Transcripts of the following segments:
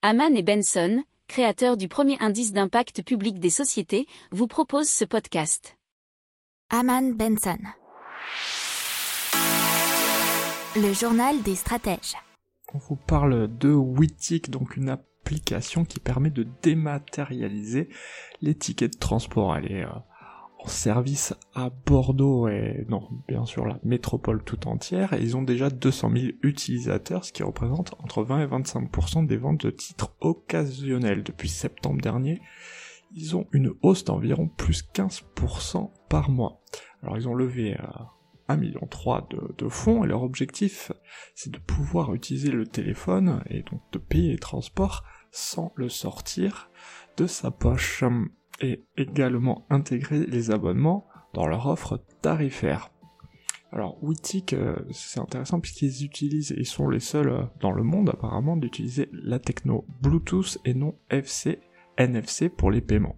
Haman et Benson, créateurs du premier indice d'impact public des sociétés, vous proposent ce podcast. Haman Benson. Le journal des stratèges. On vous parle de Witik, donc une application qui permet de dématérialiser les tickets de transport. Elle est euh, en service à Bordeaux et non, bien sûr la métropole tout entière. Ils ont déjà 200 000 utilisateurs, ce qui représente entre 20 et 25% des ventes de titres occasionnels depuis septembre dernier. Ils ont une hausse d'environ plus 15% par mois. Alors ils ont levé à 1,3 million de, de fonds et leur objectif c'est de pouvoir utiliser le téléphone et donc de payer les transports sans le sortir de sa poche et également intégrer les abonnements dans leur offre tarifaire. Alors Witik, euh, c'est intéressant puisqu'ils utilisent, ils sont les seuls euh, dans le monde apparemment d'utiliser la techno Bluetooth et non FC, NFC pour les paiements.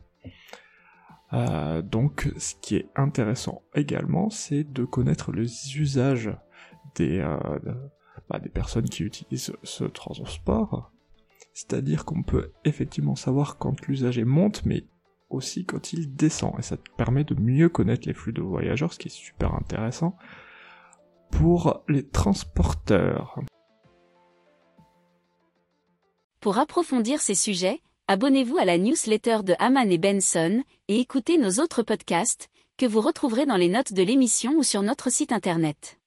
Euh, donc ce qui est intéressant également, c'est de connaître les usages des, bah, des personnes qui utilisent ce transport. C'est-à-dire qu'on peut effectivement savoir quand l'usager monte, mais aussi quand il descend, et ça te permet de mieux connaître les flux de voyageurs, ce qui est super intéressant pour les transporteurs. Pour approfondir ces sujets, abonnez-vous à la newsletter de Haman et Benson et écoutez nos autres podcasts que vous retrouverez dans les notes de l'émission ou sur notre site internet.